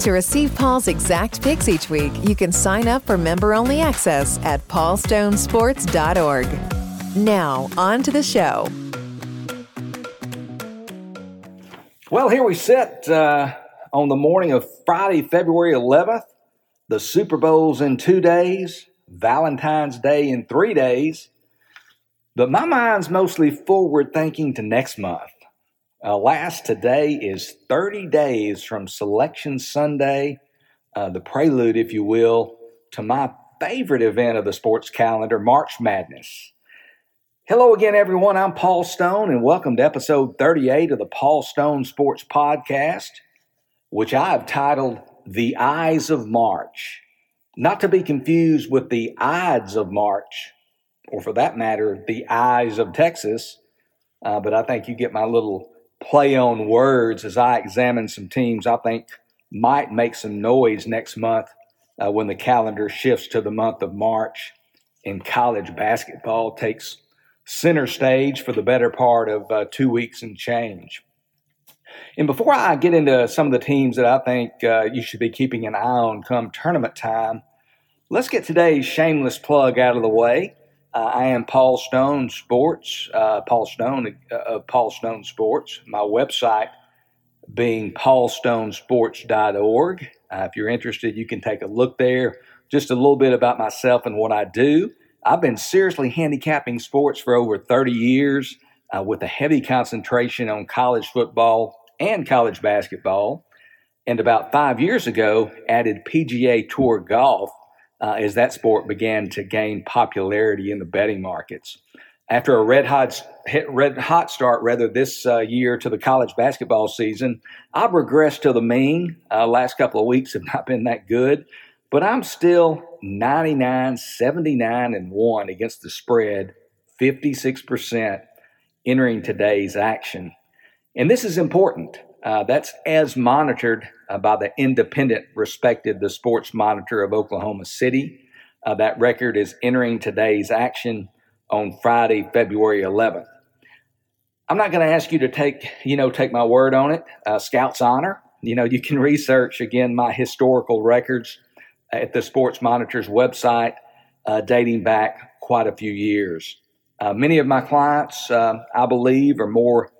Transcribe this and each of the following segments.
To receive Paul's exact picks each week, you can sign up for member only access at paulstonesports.org. Now, on to the show. Well, here we sit uh, on the morning of Friday, February 11th. The Super Bowl's in two days, Valentine's Day in three days. But my mind's mostly forward thinking to next month. Alas, today is 30 days from Selection Sunday, uh, the prelude, if you will, to my favorite event of the sports calendar, March Madness. Hello again, everyone. I'm Paul Stone, and welcome to episode 38 of the Paul Stone Sports Podcast, which I have titled The Eyes of March. Not to be confused with the Ides of March, or for that matter, the Eyes of Texas, uh, but I think you get my little play on words as I examine some teams I think might make some noise next month uh, when the calendar shifts to the month of March and college basketball takes center stage for the better part of uh, two weeks and change. And before I get into some of the teams that I think uh, you should be keeping an eye on come tournament time, let's get today's shameless plug out of the way. Uh, I am Paul Stone Sports, uh, Paul Stone uh, of Paul Stone Sports. My website being paulstonesports.org. Uh, if you're interested, you can take a look there. Just a little bit about myself and what I do. I've been seriously handicapping sports for over 30 years uh, with a heavy concentration on college football and college basketball. And about five years ago, added PGA Tour golf uh, as that sport began to gain popularity in the betting markets. After a red hot, red hot start, rather this uh, year to the college basketball season, I've regressed to the mean. Uh, last couple of weeks have not been that good, but I'm still 99, 79, and 1 against the spread, 56% entering today's action. And this is important. Uh, that's as monitored uh, by the independent, respected, the Sports Monitor of Oklahoma City. Uh, that record is entering today's action on Friday, February 11th. I'm not going to ask you to take, you know, take my word on it. Uh, Scouts honor. You know, you can research again my historical records at the Sports Monitor's website, uh, dating back quite a few years. Uh, many of my clients, I believe, are more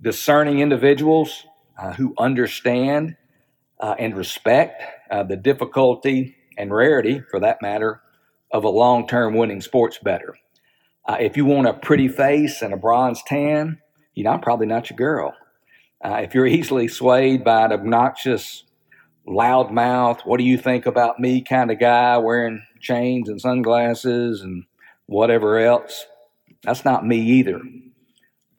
discerning individuals uh, who understand uh, and respect uh, the difficulty and rarity, for that matter, of a long term winning sports bettor. Uh, if you want a pretty face and a bronze tan, you know, I'm probably not your girl. Uh, if you're easily swayed by an obnoxious, loudmouth, what do you think about me kind of guy wearing chains and sunglasses and whatever else, that's not me either.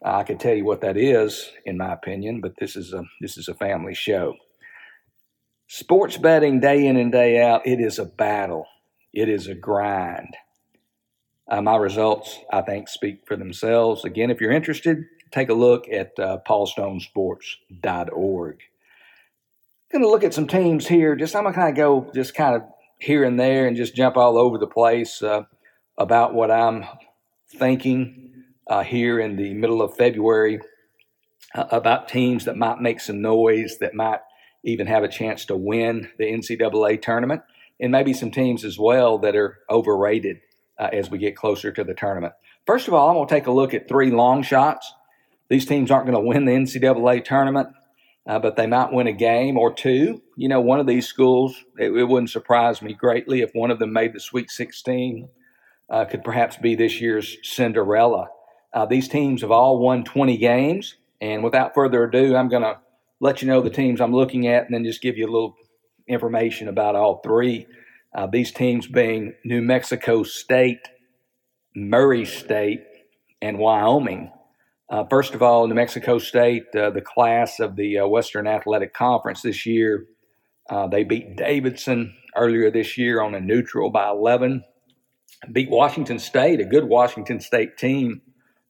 I could tell you what that is, in my opinion, but this is a this is a family show. Sports betting day in and day out, it is a battle. It is a grind. Uh, my results, I think, speak for themselves. Again, if you're interested, take a look at uh, paulstonesports.org. Going to look at some teams here. Just I'm to kind of go just kind of here and there and just jump all over the place uh, about what I'm thinking uh, here in the middle of February uh, about teams that might make some noise, that might even have a chance to win the NCAA tournament, and maybe some teams as well that are overrated uh, as we get closer to the tournament. First of all, I'm going to take a look at three long shots. These teams aren't going to win the NCAA tournament, uh, but they might win a game or two. You know, one of these schools, it, it wouldn't surprise me greatly if one of them made the Sweet 16, uh, could perhaps be this year's Cinderella. Uh, these teams have all won 20 games. And without further ado, I'm going to let you know the teams I'm looking at and then just give you a little information about all three. Uh, these teams being New Mexico State, Murray State, and Wyoming. Uh, first of all, New Mexico State, uh, the class of the uh, Western Athletic Conference this year, uh, they beat Davidson earlier this year on a neutral by 11. Beat Washington State, a good Washington State team,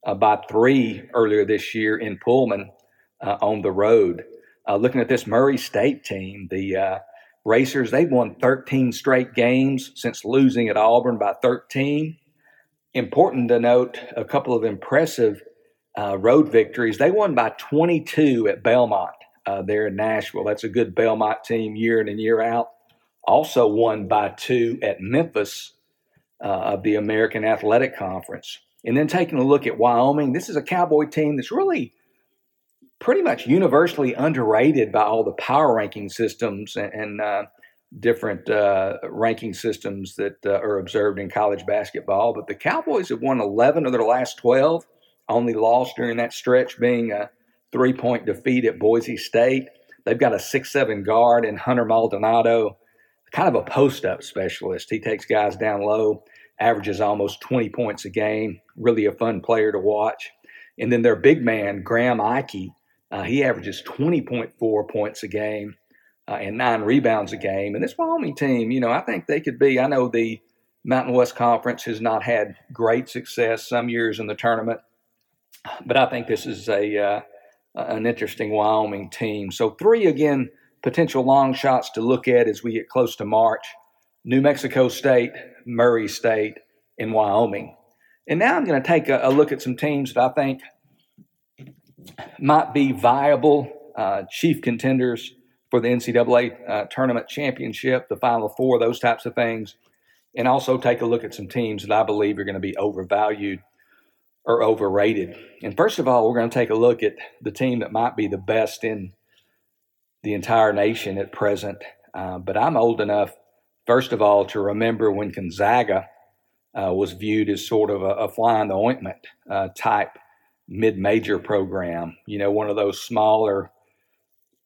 uh, by three earlier this year in Pullman on the road. Looking at this Murray State team, the Racers, they've won 13 straight games since losing at Auburn by 13. Important to note a couple of impressive uh, road victories. They won by 22 at Belmont uh, there in Nashville. That's a good Belmont team year in and year out. Also won by two at Memphis uh, of the American Athletic Conference. And then taking a look at Wyoming, this is a Cowboy team that's really pretty much universally underrated by all the power ranking systems and, and uh, different uh, ranking systems that uh, are observed in college basketball. But the Cowboys have won 11 of their last 12, only lost during that stretch being a three point defeat at Boise State. They've got a six-seven guard in Hunter Maldonado, kind of a post up specialist. He takes guys down low, averages almost 20 points a game, really a fun player to watch. And then their big man, Graham Ike, uh, he averages 20.4 points a game uh, and nine rebounds a game. And this Wyoming team, you know, I think they could be. I know the Mountain West Conference has not had great success some years in the tournament, but I think this is a uh, an interesting Wyoming team. So three again potential long shots to look at as we get close to March: New Mexico State, Murray State, and Wyoming. And now I'm going to take a, a look at some teams that I think might be viable uh, chief contenders for the NCAA uh, tournament championship, the Final Four, those types of things, and also take a look at some teams that I believe are going to be overvalued or overrated. And first of all, we're going to take a look at the team that might be the best in the entire nation at present. Uh, but I'm old enough, first of all, to remember when Gonzaga uh, was viewed as sort of a, a fly in the ointment uh, type mid-major program. You know, one of those smaller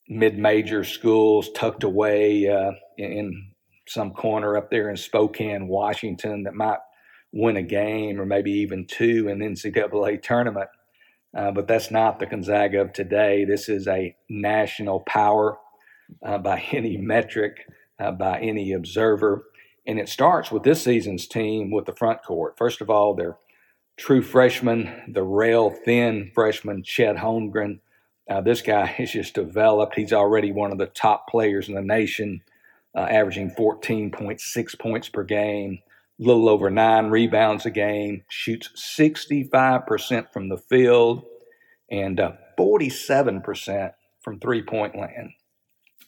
mid-major schools tucked away uh, in some corner up there in Spokane, Washington, that might win a game or maybe even two in the NCAA tournament. Uh, but that's not the Gonzaga of today. This is a national power uh, by any metric, uh, by any observer. And it starts with this season's team with the front court. First of all, they're true freshman, the rail thin freshman, Chet Holmgren. Uh, this guy has just developed. He's already one of the top players in the nation, uh, averaging 14.6 points per game, a little over nine rebounds a game, shoots 65% from the field, and uh, 47% from three point land.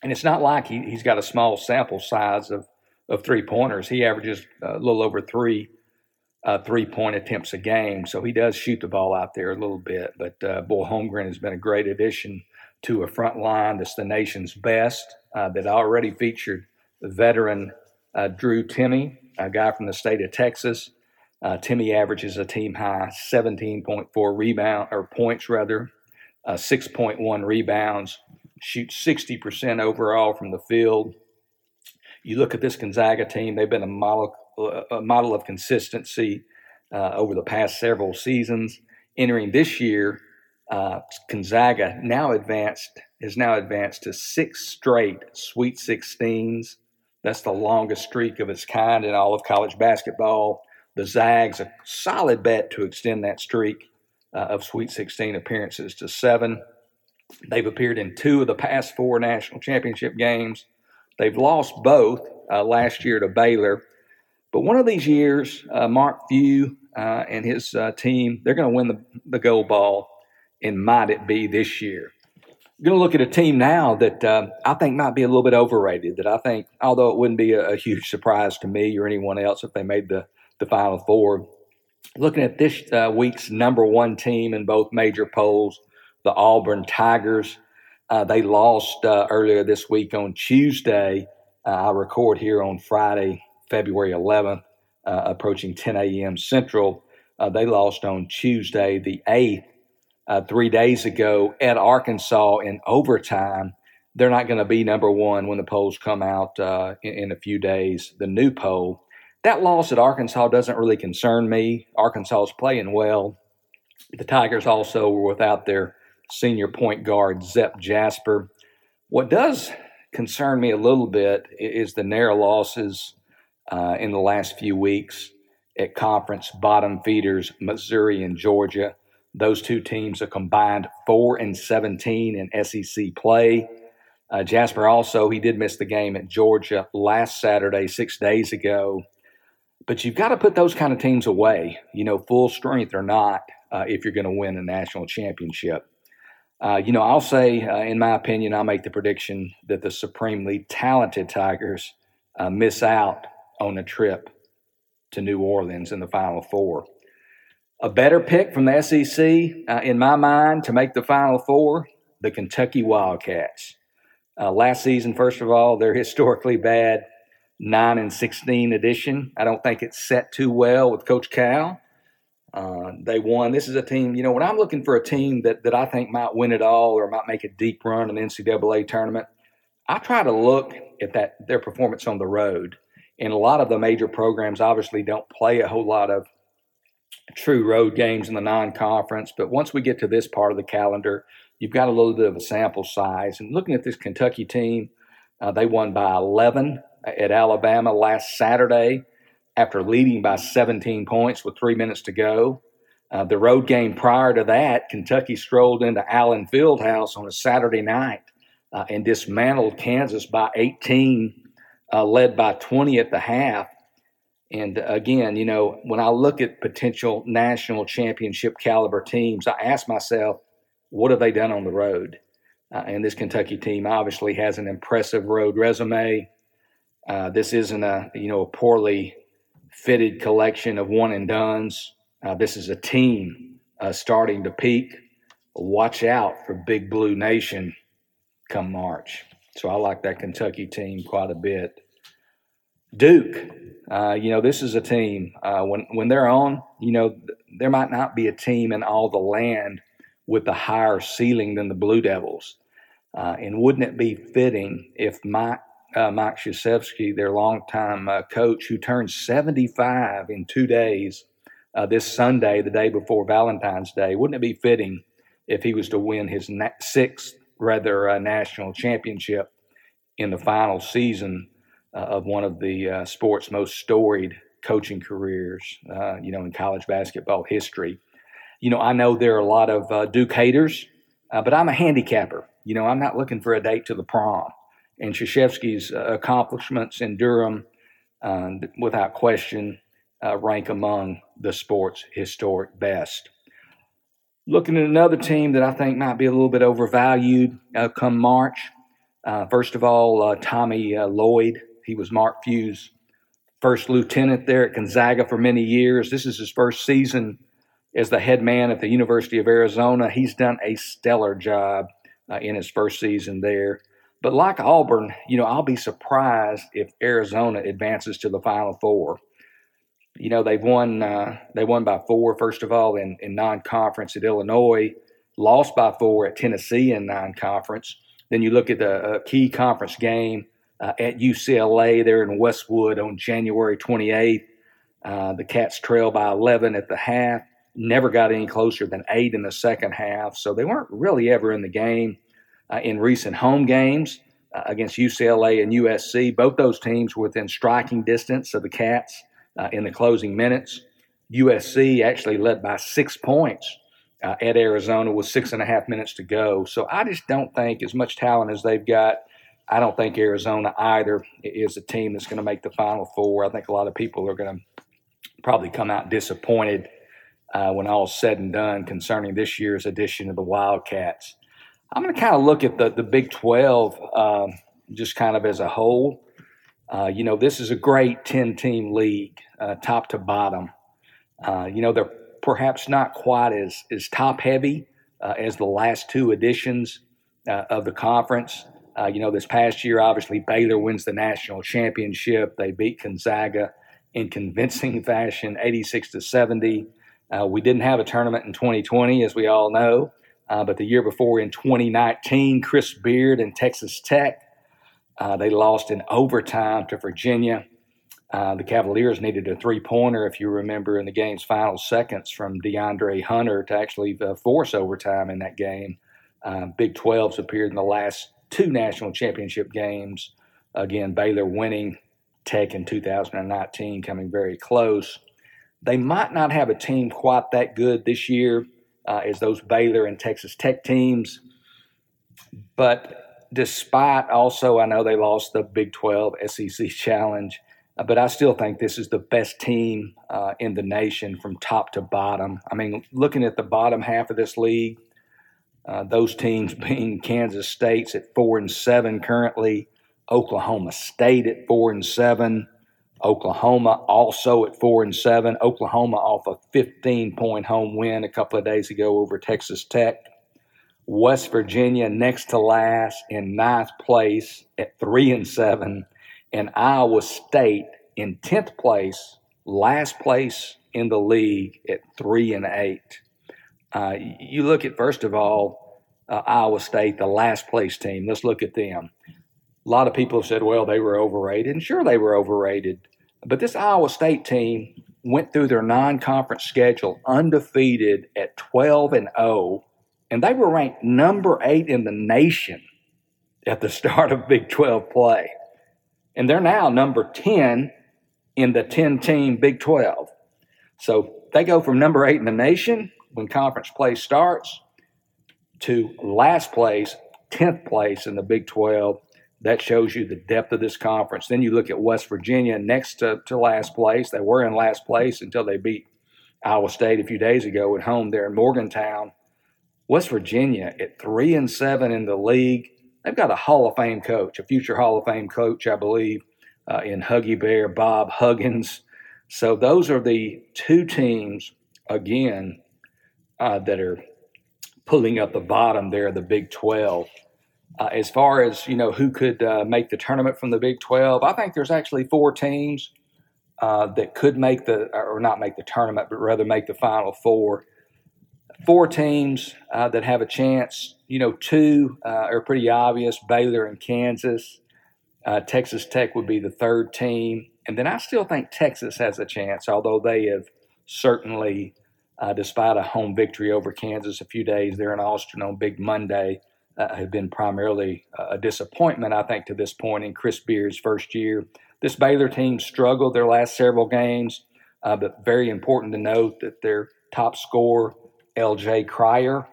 And it's not like he, he's got a small sample size of, of three pointers. He averages a little over three uh, three point attempts a game. So he does shoot the ball out there a little bit. But uh, boy, Holmgren has been a great addition to a front line that's the nation's best, uh, that already featured veteran uh, Drew Timme, a guy from the state of Texas. Uh, Timme averages a team high 17.4 rebound or points rather, uh, 6.1 rebounds, shoots 60% overall from the field. You look at this Gonzaga team; they've been a model a model of consistency uh, over the past several seasons. Entering this year, uh, Gonzaga now advanced is now advanced to six straight Sweet 16s. That's the longest streak of its kind in all of college basketball. The Zags a solid bet to extend that streak uh, of Sweet 16 appearances to seven. They've appeared in two of the past four national championship games. They've lost both uh, last year to Baylor but one of these years, uh, Mark Few uh, and his uh, team, they're going to win the, the gold ball, and might it be this year? Going to look at a team now that uh, I think might be a little bit overrated. That I think, although it wouldn't be a, a huge surprise to me or anyone else if they made the, the Final Four, looking at this uh, week's number one team in both major polls, the Auburn Tigers. Uh, they lost earlier this week on Tuesday. I record here on Friday February 11th, uh, approaching 10 a.m. Central. Uh, they lost on Tuesday, the 8th, uh, three days ago at Arkansas in overtime. They're not going to be number one when the polls come out uh, in, in, a few days, the new poll. That loss at Arkansas doesn't really concern me. Arkansas is playing well. The Tigers also were without their senior point guard, Zep Jasper. What does concern me a little bit is the narrow losses uh, in the last few weeks at conference bottom feeders, Missouri and Georgia. Those two teams are combined 4 and 17 in SEC play. Uh, Jasper also, he did miss the game at Georgia last Saturday, six days ago. But you've got to put those kind of teams away, you know, full strength or not, uh, if you're going to win a national championship. Uh, you know, I'll say, uh, in my opinion, I'll make the prediction that the supremely talented Tigers uh, miss out on a trip to New Orleans in the Final Four. A better pick from the SEC, uh, in my mind, to make the Final Four, the Kentucky Wildcats. Uh, last season, first of all, they're historically bad, nine and sixteen edition. I don't think it's set too well with Coach Cal. Uh, they won. This is a team, you know, when I'm looking for a team that, that I think might win it all or might make a deep run in the NCAA tournament, I try to look at that their performance on the road. And a lot of the major programs obviously don't play a whole lot of true road games in the non-conference. But once we get to this part of the calendar, you've got a little bit of a sample size. And looking at this Kentucky team, uh, they won by 11 at Alabama last Saturday after leading by 17 points with three minutes to go. Uh, the road game prior to that, Kentucky strolled into Allen Fieldhouse on a Saturday night uh, and dismantled Kansas by 18, uh, led by 20 at the half. And again, you know, when I look at potential national championship caliber teams, I ask myself, what have they done on the road? Uh, and this Kentucky team obviously has an impressive road resume. Uh, this isn't a you know a poorly fitted collection of one and dones. Uh, this is a team uh, starting to peak. Watch out for Big Blue Nation come March. So I like that Kentucky team quite a bit. Duke, uh, you know, this is a team uh, when when they're on. You know, there might not be a team in all the land with a higher ceiling than the Blue Devils. Uh, and wouldn't it be fitting if Mike uh, Mike Krzyzewski, their longtime uh, coach, who turned 75 in two days uh, this Sunday, the day before Valentine's Day. Wouldn't it be fitting if he was to win his na- sixth, rather, uh, national championship in the final season uh, of one of the uh, sport's most storied coaching careers, you know, in college basketball history? You know, I know there are a lot of Duke haters, but I'm a handicapper. You know, I'm not looking for a date to the prom and Krzyzewski's uh, accomplishments in Durham, uh, without question, uh, rank among the sport's historic best. Looking at another team that I think might be a little bit overvalued uh, come March. Uh, first of all, uh, Tommy Lloyd. He was Mark Few's first lieutenant there at Gonzaga for many years. This is his first season as the head man at the University of Arizona. He's done a stellar job in his first season there. But like Auburn, you know, I'll be surprised if Arizona advances to the Final Four. You know, they've won uh, they won by four first of all in, in non-conference at Illinois, lost by four at Tennessee in non-conference. Then you look at the uh, key conference game uh, at UCLA there in Westwood on January 28th. Uh, the Cats trail by 11 at the half. Never got any closer than eight in the second half, so they weren't really ever in the game uh, in recent home games uh, against UCLA and USC. Both those teams were within striking distance of the Cats uh, in the closing minutes. USC actually led by six points uh, at Arizona with six and a half minutes to go. So I just don't think, as much talent as they've got, I don't think Arizona either is a team that's going to make the Final Four. I think a lot of people are going to probably come out disappointed uh, when all's said and done concerning this year's edition of the Wildcats. I'm going to kind of look at the, the Big 12 um, just kind of as a whole. Uh, you know, this is a great 10 team league, uh, top to bottom. Uh, you know, they're perhaps not quite as, as top heavy uh, as the last two editions uh, of the conference. Uh, you know, this past year, obviously, Baylor wins the national championship. They beat Gonzaga in convincing fashion, 86 to 70. we didn't have a tournament in 2020, as we all know. Uh, but the year before in 2019, Chris Beard and Texas Tech, uh, they lost in overtime to Virginia. Uh, the Cavaliers needed a three pointer, if you remember, in the game's final seconds from DeAndre Hunter to actually uh, force overtime in that game. Uh, Big 12's appeared in the last two national championship games. Again, Baylor winning Tech in 2019, coming very close. They might not have a team quite that good this year uh, as those Baylor and Texas Tech teams, but despite also, I know they lost the Big 12 SEC Challenge. Uh, but I still think this is the best team uh, in the nation from top to bottom. I mean, looking at the bottom half of this league, uh, those teams being Kansas State's at four and seven currently, Oklahoma State at four and seven, Oklahoma also at four and seven. Oklahoma off a 15 point home win a couple of days ago over Texas Tech. West Virginia next to last in ninth place at three and seven and Iowa State in 10th place, last place in the league at 3 and 8. Uh, you look at, first of all, uh, Iowa State, the last place team. Let's look at them. A lot of people have said, well, they were overrated. And sure, they were overrated. But this Iowa State team went through their non conference schedule undefeated at 12 and 0, and they were ranked number eight in the nation at the start of Big 12 play and they're now number 10 in the 10 team Big 12. So they go from number eight in the nation when conference play starts to last place, 10th place in the Big 12. That shows you the depth of this conference. Then you look at West Virginia next to, to last place. They were in last place until they beat Iowa State a few days ago at home there in Morgantown. West Virginia at three and seven in the league they've got a Hall of Fame coach, a future Hall of Fame coach, I believe, uh, in Huggy Bear, Bob Huggins. So those are the two teams, again, uh, that are pulling up the bottom there, the Big 12. Uh, as far as you know, who could uh, make the tournament from the Big 12, I think there's actually four teams uh, that could make the, or not make the tournament, but rather make the Final Four four teams uh, that have a chance. You know, two uh, are pretty obvious Baylor and Kansas. Uh, Texas Tech would be the third team. And then I still think Texas has a chance, although they have certainly, despite a home victory over Kansas a few days there in Austin on Big Monday, uh, have been primarily a disappointment, I think, to this point in Chris Beard's first year. This Baylor team struggled their last several games, uh, but very important to note that their top scorer LJ Cryer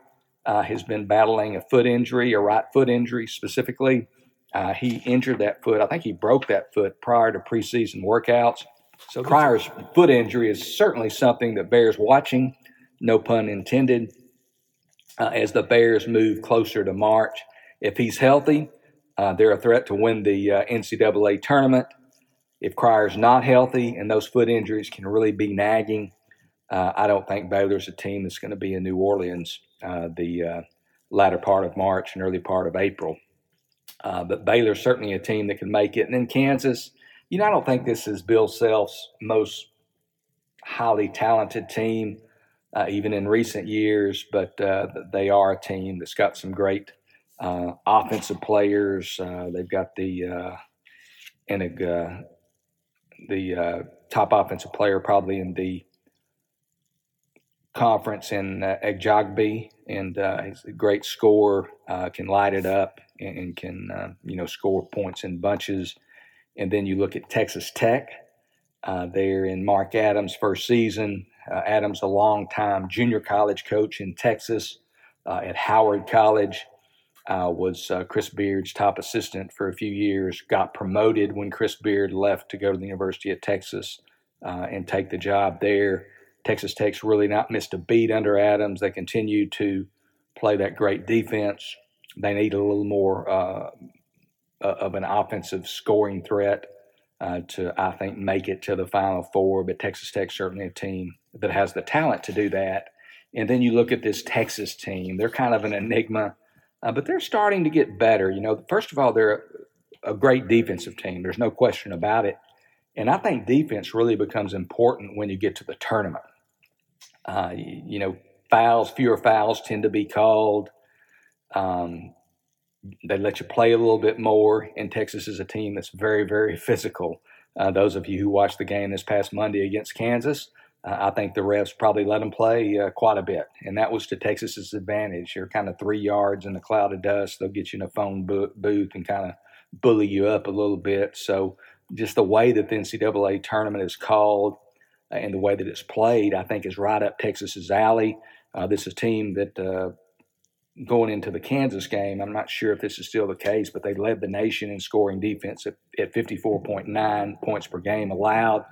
uh, has been battling a foot injury, a right foot injury specifically. Uh, he injured that foot. I think he broke that foot prior to preseason workouts. So Cryer's foot injury is certainly something that bears watching, no pun intended, uh, as the Bears move closer to March. If he's healthy, uh, they're a threat to win the uh, NCAA tournament. If Cryer's not healthy and those foot injuries can really be nagging, uh, I don't think Baylor's a team that's going to be in New Orleans uh, the uh, latter part of March and early part of April. But Baylor's certainly a team that can make it. And then Kansas, you know, I don't think this is Bill Self's most highly talented team, uh, even in recent years, but uh, they are a team that's got some great offensive players. they've got the and the top offensive player probably in the conference in uh, Agbaji, and uh, he's a great scorer, uh, can light it up and, and can uh, you know score points in bunches. And then you look at Texas Tech. Uh, there in Mark Adams' first season. Uh, Adams, a long-time junior college coach in Texas uh, at Howard College, was Chris Beard's top assistant for a few years. Got promoted when Chris Beard left to go to the University of Texas and take the job there. Texas Tech's really not missed a beat under Adams. They continue to play that great defense. They need a little more uh, of an offensive scoring threat uh, to, I think, make it to the Final Four. But Texas Tech's certainly a team that has the talent to do that. And then you look at this Texas team; they're kind of an enigma, uh, but they're starting to get better. You know, first of all, they're a, a great defensive team. There's no question about it. And I think defense really becomes important when you get to the tournament. Uh, you know, fouls, fewer fouls tend to be called. Um, they let you play a little bit more. And Texas is a team that's very, very physical. Uh, those of you who watched the game this past Monday against Kansas, uh, I think the refs probably let them play uh, quite a bit, and that was to Texas's advantage. You're kind of three yards in a cloud of dust. They'll get you in a phone bo- booth and kind of bully you up a little bit. So, just the way that the NCAA tournament is called uh, and the way that it's played, I think, is right up Texas's alley. Uh, this is a team that uh, going into the Kansas game, I'm not sure if this is still the case, but they led the nation in scoring defense at, at 54.9 points per game allowed.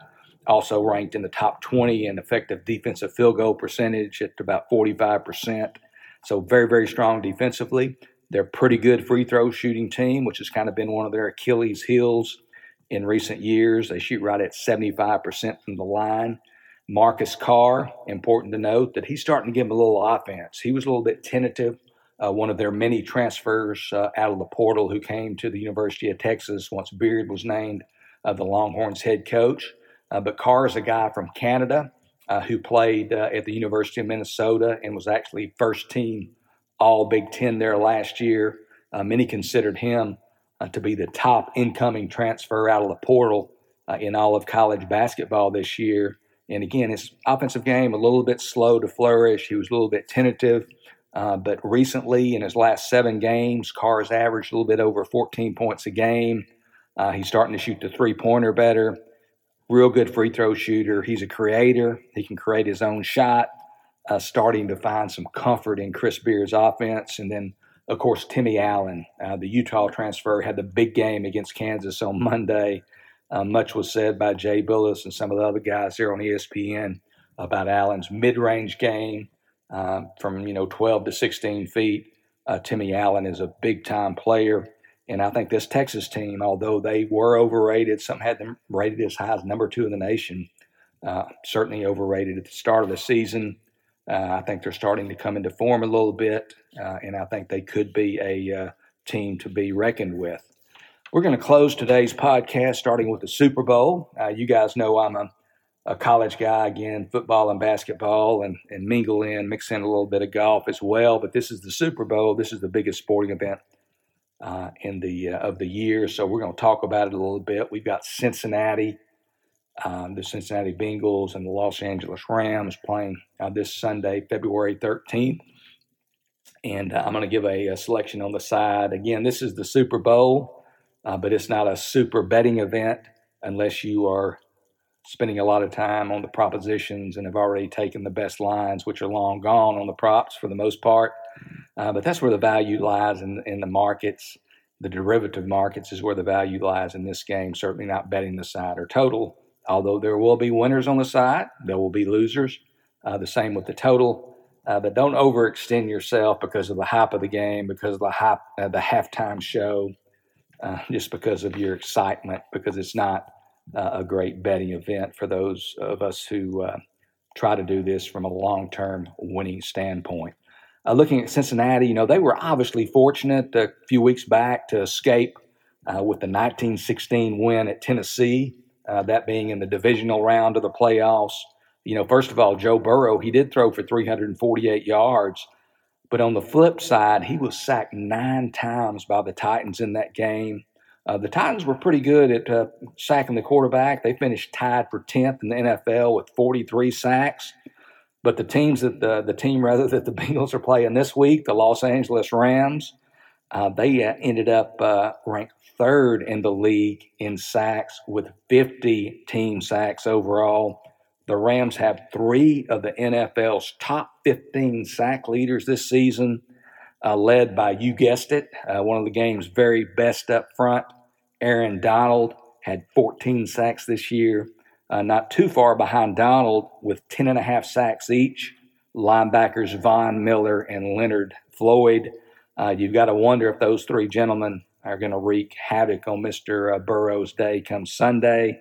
Also ranked in the top 20 in effective defensive field goal percentage at about 45%. So very, very strong defensively. They're a pretty good free throw shooting team, which has kind of been one of their Achilles heels in recent years. They shoot right at 75% from the line. Marcus Carr, important to note that he's starting to give them a little offense. He was a little bit tentative uh, one of their many transfers uh, out of the portal who came to the University of Texas once Beard was named uh, the Longhorns head coach. Uh, but Carr is a guy from Canada uh, who played uh, at the University of Minnesota and was actually first team All Big Ten there last year. many considered him to be the top incoming transfer out of the portal in all of college basketball this year. And again, his offensive game a little bit slow to flourish. He was a little bit tentative. Uh, but recently, in his last seven games, Carr's averaged a little bit over 14 points a game. Uh, he's starting to shoot the three pointer better. Real good free throw shooter. He's a creator. He can create his own shot. Uh, starting to find some comfort in Chris Beard's offense. And then, of course, Timmy Allen, uh, the Utah transfer, had the big game against Kansas on Monday. Uh, much was said by Jay Bilas and some of the other guys here on ESPN about Allen's mid range game um, from you know 12 to 16 feet. Uh, Timmy Allen is a big time player, and I think this Texas team, although they were overrated, some had them rated as high as number two in the nation. Uh, certainly overrated at the start of the season. Uh, I think they're starting to come into form a little bit, uh, and I think they could be a uh, team to be reckoned with. We're going to close today's podcast starting with the Super Bowl. Uh, you guys know I'm a a college guy again, football and basketball, and and mingle in, mix in a little bit of golf as well. But this is the Super Bowl. This is the biggest sporting event uh, in the uh, of the year. So we're going to talk about it a little bit. We've got Cincinnati, um, the Cincinnati Bengals, and the Los Angeles Rams playing uh, this Sunday, February 13th. And uh, I'm going to give a, a, selection on the side. Again, this is the Super Bowl, uh, but it's not a super betting event unless you are spending a lot of time on the propositions and have already taken the best lines, which are long gone on the props for the most part. Uh, but that's where the value lies in, in the markets. The derivative markets is where the value lies in this game. Certainly not betting the side or total, although there will be winners on the side, there will be losers. Uh, the same with the total. Uh, but don't overextend yourself because of the hype of the game, because of the hype, uh, the halftime show, uh, just because of your excitement, because it's not uh, a great betting event for those of us who uh, try to do this from a long term winning standpoint. Uh, looking at Cincinnati, you know, they were obviously fortunate a few weeks back to escape uh, with the 1916 win at Tennessee, uh, that being in the divisional round of the playoffs. You know, first of all, Joe Burrow, he did throw for 348 yards, but on the flip side, he was sacked nine times by the Titans in that game. Uh, the Titans were pretty good at uh, sacking the quarterback. They finished tied for 10th in the NFL with 43 sacks. But the teams that the, the team rather that the Bengals are playing this week, the Los Angeles Rams, uh, they uh, ended up uh, ranked third in the league in sacks with 50 team sacks overall. The Rams have three of the NFL's top 15 sack leaders this season uh, led by, you guessed it, uh, one of the game's very best up front. Aaron Donald had 14 sacks this year, uh, not too far behind Donald with 10 and a half sacks each. Linebackers Von Miller and Leonard Floyd. Uh, you've got to wonder if those three gentlemen are going to wreak havoc on Mr. Uh, Burrow's day come Sunday.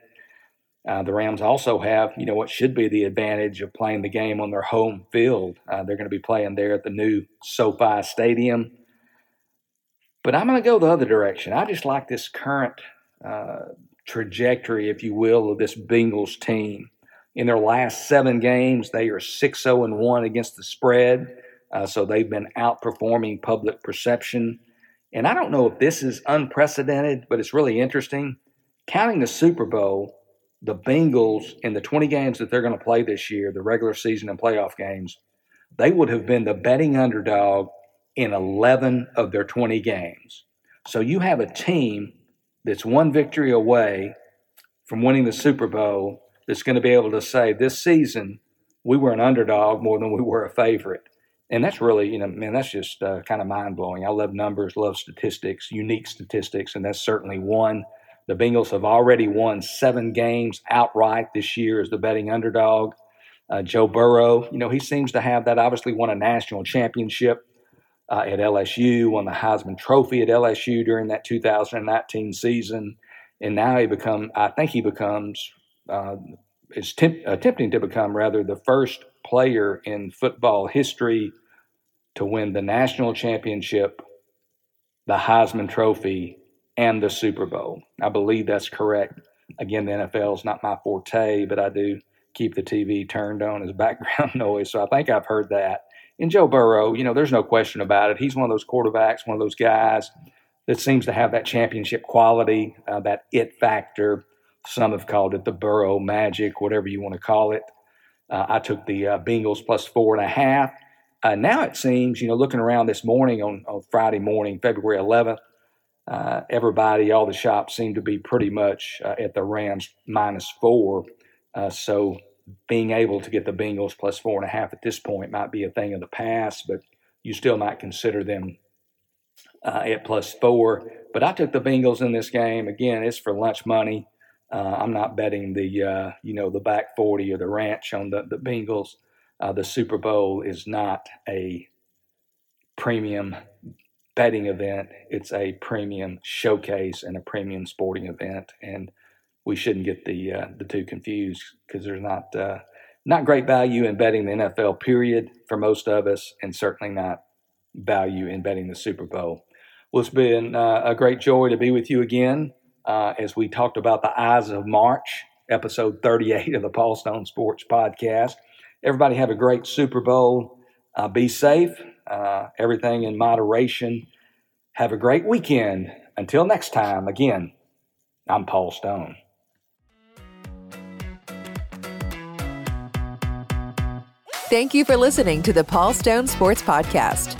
Uh, the Rams also have, you know, what should be the advantage of playing the game on their home field. Uh, they're going to be playing there at the new SoFi Stadium. But I'm going to go the other direction. I just like this current uh, trajectory, if you will, of this Bengals team. In their last seven games, they are 6 0 1 against the spread. Uh, so they've been outperforming public perception. And I don't know if this is unprecedented, but it's really interesting counting the Super Bowl, the Bengals in the 20 games that they're going to play this year, the regular season and playoff games, they would have been the betting underdog in 11 of their 20 games. So you have a team that's one victory away from winning the Super Bowl that's going to be able to say this season we were an underdog more than we were a favorite. And that's really, you know, man, that's just uh, kind of mind blowing. I love numbers, love statistics, unique statistics, and that's certainly one. The Bengals have already won seven games outright this year as the betting underdog. Uh, Joe Burrow, you know, he seems to have that. Obviously, won a national championship uh, at LSU, won the Heisman Trophy at LSU during that 2019 season, and now he become. I think he becomes uh, is temp- attempting to become rather the first player in football history to win the national championship, the Heisman Trophy, and the Super Bowl. I believe that's correct. Again, the NFL is not my forte, but I do keep the TV turned on as background noise, so I think I've heard that. And Joe Burrow, you know, there's no question about it. He's one of those quarterbacks, one of those guys that seems to have that championship quality, uh, that it factor. Some have called it the Burrow magic, whatever you want to call it. Uh, I took the uh, Bengals plus four and a half. Uh, now it seems, you know, looking around this morning on, on Friday morning, February 11th, uh, everybody, all the shops seem to be pretty much uh, at the Rams minus four. Uh, so being able to get the Bengals plus four and a half at this point might be a thing of the past, but you still might consider them at plus four. But I took the Bengals in this game. Again, it's for lunch money. Uh, I'm not betting the uh, you know the back 40 or the ranch on the the Bengals. Uh, the Super Bowl is not a premium betting event. It's a premium showcase and a premium sporting event, and we shouldn't get the uh, the two confused because there's not uh, not great value in betting the NFL period for most of us, and certainly not value in betting the Super Bowl. Well, it's been uh, a great joy to be with you again uh, as we talked about the Eyes of March, episode 38 of the Paul Stone Sports Podcast. Everybody have a great Super Bowl. Uh, be safe, uh, everything in moderation. Have a great weekend. Until next time, again, I'm Paul Stone. Thank you for listening to the Paul Stone Sports Podcast.